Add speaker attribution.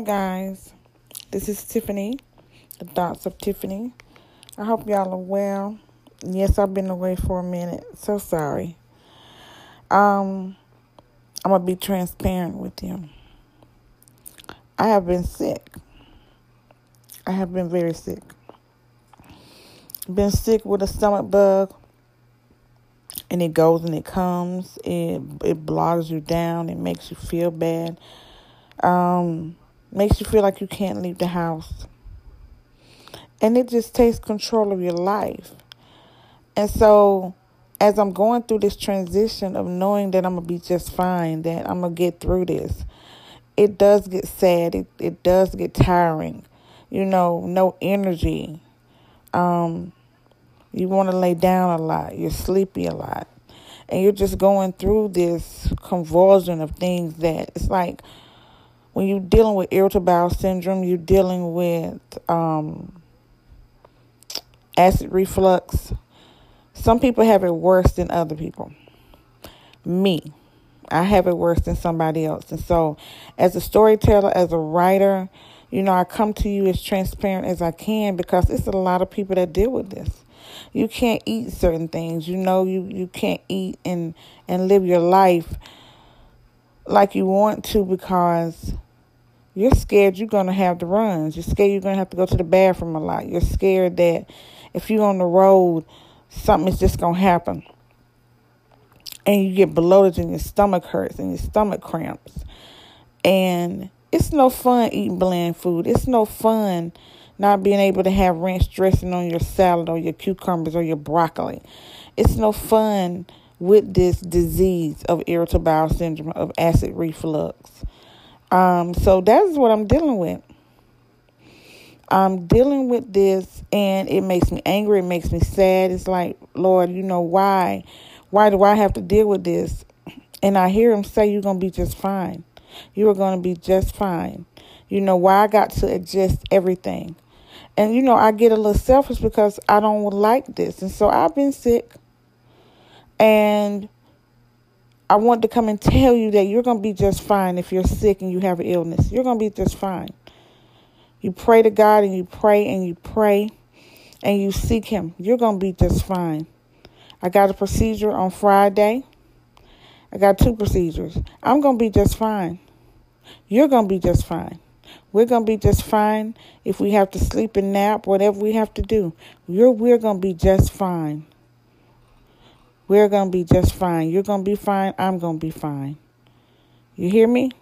Speaker 1: guys. This is Tiffany, the Thoughts of Tiffany. I hope y'all are well. Yes, I've been away for a minute. So sorry. Um, I'm gonna be transparent with you. I have been sick. I have been very sick. Been sick with a stomach bug, and it goes and it comes. It it blogs you down. It makes you feel bad. Um, makes you feel like you can't leave the house. And it just takes control of your life. And so, as I'm going through this transition of knowing that I'm going to be just fine, that I'm going to get through this, it does get sad. It, it does get tiring. You know, no energy. Um, you want to lay down a lot. You're sleepy a lot. And you're just going through this convulsion of things that it's like, when you're dealing with irritable bowel syndrome, you're dealing with um, acid reflux. Some people have it worse than other people. Me, I have it worse than somebody else. And so, as a storyteller, as a writer, you know, I come to you as transparent as I can because it's a lot of people that deal with this. You can't eat certain things. You know, you, you can't eat and, and live your life like you want to because you're scared you're going to have the runs. You're scared you're going to have to go to the bathroom a lot. You're scared that if you're on the road, something's just going to happen. And you get bloated and your stomach hurts and your stomach cramps. And it's no fun eating bland food. It's no fun not being able to have ranch dressing on your salad or your cucumbers or your broccoli. It's no fun with this disease of irritable bowel syndrome, of acid reflux. Um, so that's what I'm dealing with. I'm dealing with this and it makes me angry, it makes me sad. It's like, Lord, you know why? Why do I have to deal with this? And I hear him say you're gonna be just fine. You are gonna be just fine. You know why I got to adjust everything. And you know, I get a little selfish because I don't like this. And so I've been sick. And I want to come and tell you that you're going to be just fine if you're sick and you have an illness. You're going to be just fine. You pray to God and you pray and you pray and you seek Him. You're going to be just fine. I got a procedure on Friday. I got two procedures. I'm going to be just fine. You're going to be just fine. We're going to be just fine if we have to sleep and nap, whatever we have to do. You're, we're going to be just fine. We're going to be just fine. You're going to be fine. I'm going to be fine. You hear me?